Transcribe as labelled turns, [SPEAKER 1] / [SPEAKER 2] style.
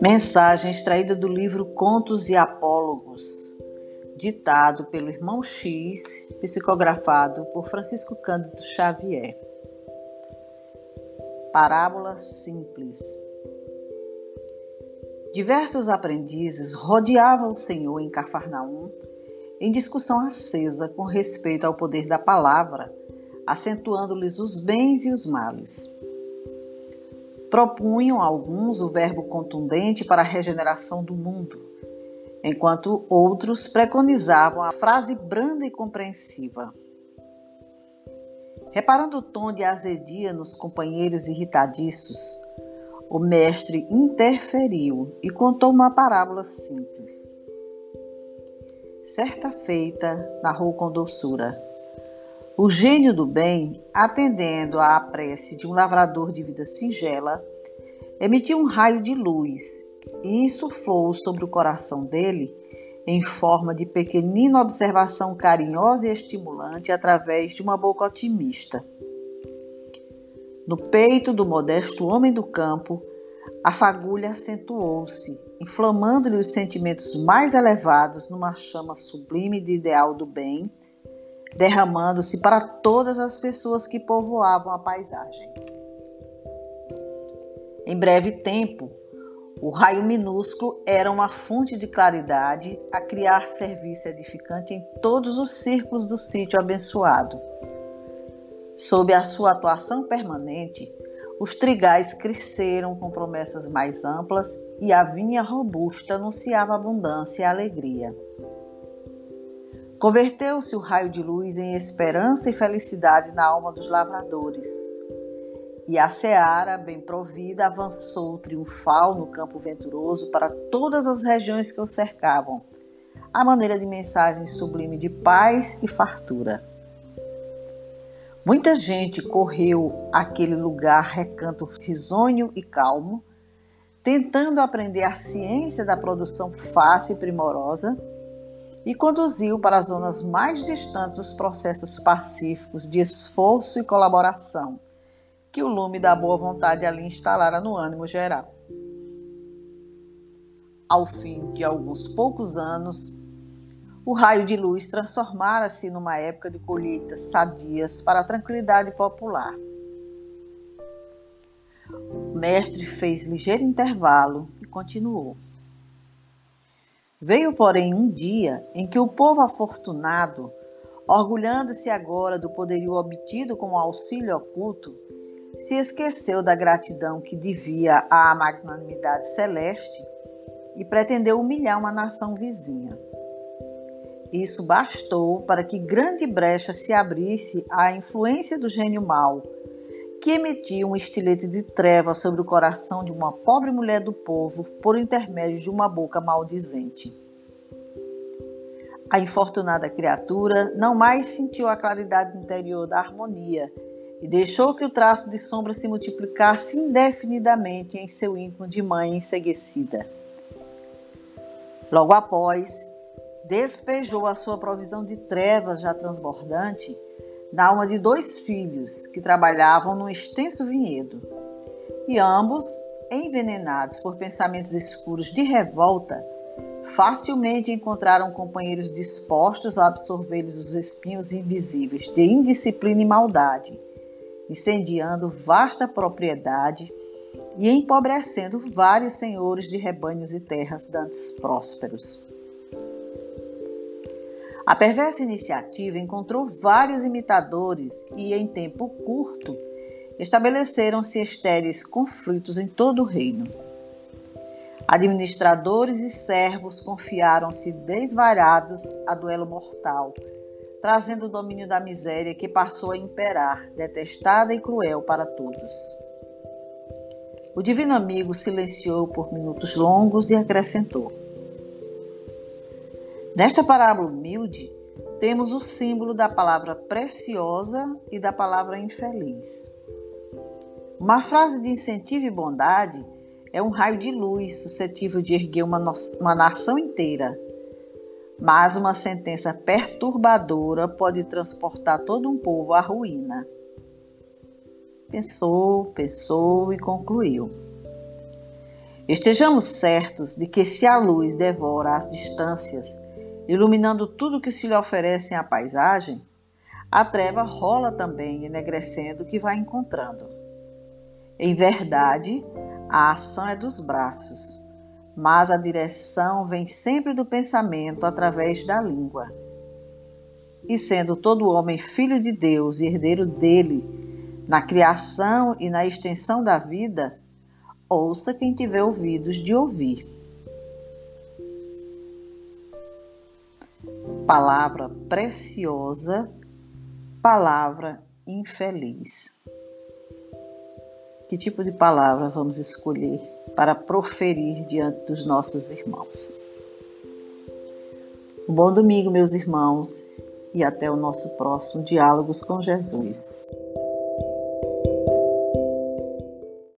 [SPEAKER 1] Mensagem extraída do livro Contos e Apólogos, ditado pelo irmão X, psicografado por Francisco Cândido Xavier. Parábola simples. Diversos aprendizes rodeavam o Senhor em Cafarnaum em discussão acesa com respeito ao poder da palavra, acentuando-lhes os bens e os males. Propunham alguns o verbo contundente para a regeneração do mundo, enquanto outros preconizavam a frase branda e compreensiva. Reparando o tom de azedia nos companheiros irritadiços, o mestre interferiu e contou uma parábola simples. Certa feita, narrou com doçura, o gênio do bem, atendendo à prece de um lavrador de vida singela, emitiu um raio de luz e insuflou sobre o coração dele em forma de pequenina observação carinhosa e estimulante através de uma boca otimista. No peito do modesto homem do campo, a fagulha acentuou-se, inflamando-lhe os sentimentos mais elevados numa chama sublime de ideal do bem derramando-se para todas as pessoas que povoavam a paisagem. Em breve tempo, o raio minúsculo era uma fonte de claridade a criar serviço edificante em todos os círculos do sítio abençoado. Sob a sua atuação permanente, os trigais cresceram com promessas mais amplas e a vinha robusta anunciava abundância e alegria. Converteu-se o raio de luz em esperança e felicidade na alma dos lavradores. E a seara, bem provida, avançou triunfal no campo venturoso para todas as regiões que o cercavam, à maneira de mensagem sublime de paz e fartura. Muita gente correu àquele lugar recanto risonho e calmo, tentando aprender a ciência da produção fácil e primorosa e conduziu para as zonas mais distantes dos processos pacíficos de esforço e colaboração que o lume da boa vontade ali instalara no ânimo geral. Ao fim de alguns poucos anos, o raio de luz transformara-se numa época de colheitas sadias para a tranquilidade popular. O mestre fez ligeiro intervalo e continuou. Veio, porém, um dia em que o povo afortunado, orgulhando-se agora do poderio obtido com o auxílio oculto, se esqueceu da gratidão que devia à magnanimidade celeste e pretendeu humilhar uma nação vizinha. Isso bastou para que grande brecha se abrisse à influência do gênio mau, que emitia um estilete de treva sobre o coração de uma pobre mulher do povo por intermédio de uma boca maldizente. A infortunada criatura não mais sentiu a claridade interior da harmonia e deixou que o traço de sombra se multiplicasse indefinidamente em seu íntimo de mãe enseguecida. Logo após, despejou a sua provisão de trevas já transbordante na alma de dois filhos que trabalhavam num extenso vinhedo. E ambos, envenenados por pensamentos escuros de revolta, facilmente encontraram companheiros dispostos a absorver-lhes os espinhos invisíveis de indisciplina e maldade, incendiando vasta propriedade e empobrecendo vários senhores de rebanhos e terras dantes prósperos. A perversa iniciativa encontrou vários imitadores e, em tempo curto, estabeleceram-se estéreis conflitos em todo o reino. Administradores e servos confiaram-se desvarados a duelo mortal, trazendo o domínio da miséria que passou a imperar, detestada e cruel para todos. O divino amigo silenciou por minutos longos e acrescentou: Nesta parábola humilde, temos o símbolo da palavra preciosa e da palavra infeliz. Uma frase de incentivo e bondade é um raio de luz suscetível de erguer uma, uma nação inteira. Mas uma sentença perturbadora pode transportar todo um povo à ruína. pensou, pensou e concluiu. Estejamos certos de que se a luz devora as distâncias, iluminando tudo que se lhe oferece à paisagem, a treva rola também, enegrecendo o que vai encontrando. Em verdade, a ação é dos braços, mas a direção vem sempre do pensamento através da língua. E sendo todo homem filho de Deus e herdeiro dele, na criação e na extensão da vida, ouça quem tiver ouvidos de ouvir. Palavra preciosa, palavra infeliz. Que tipo de palavra vamos escolher para proferir diante dos nossos irmãos? Um bom domingo, meus irmãos, e até o nosso próximo Diálogos com Jesus.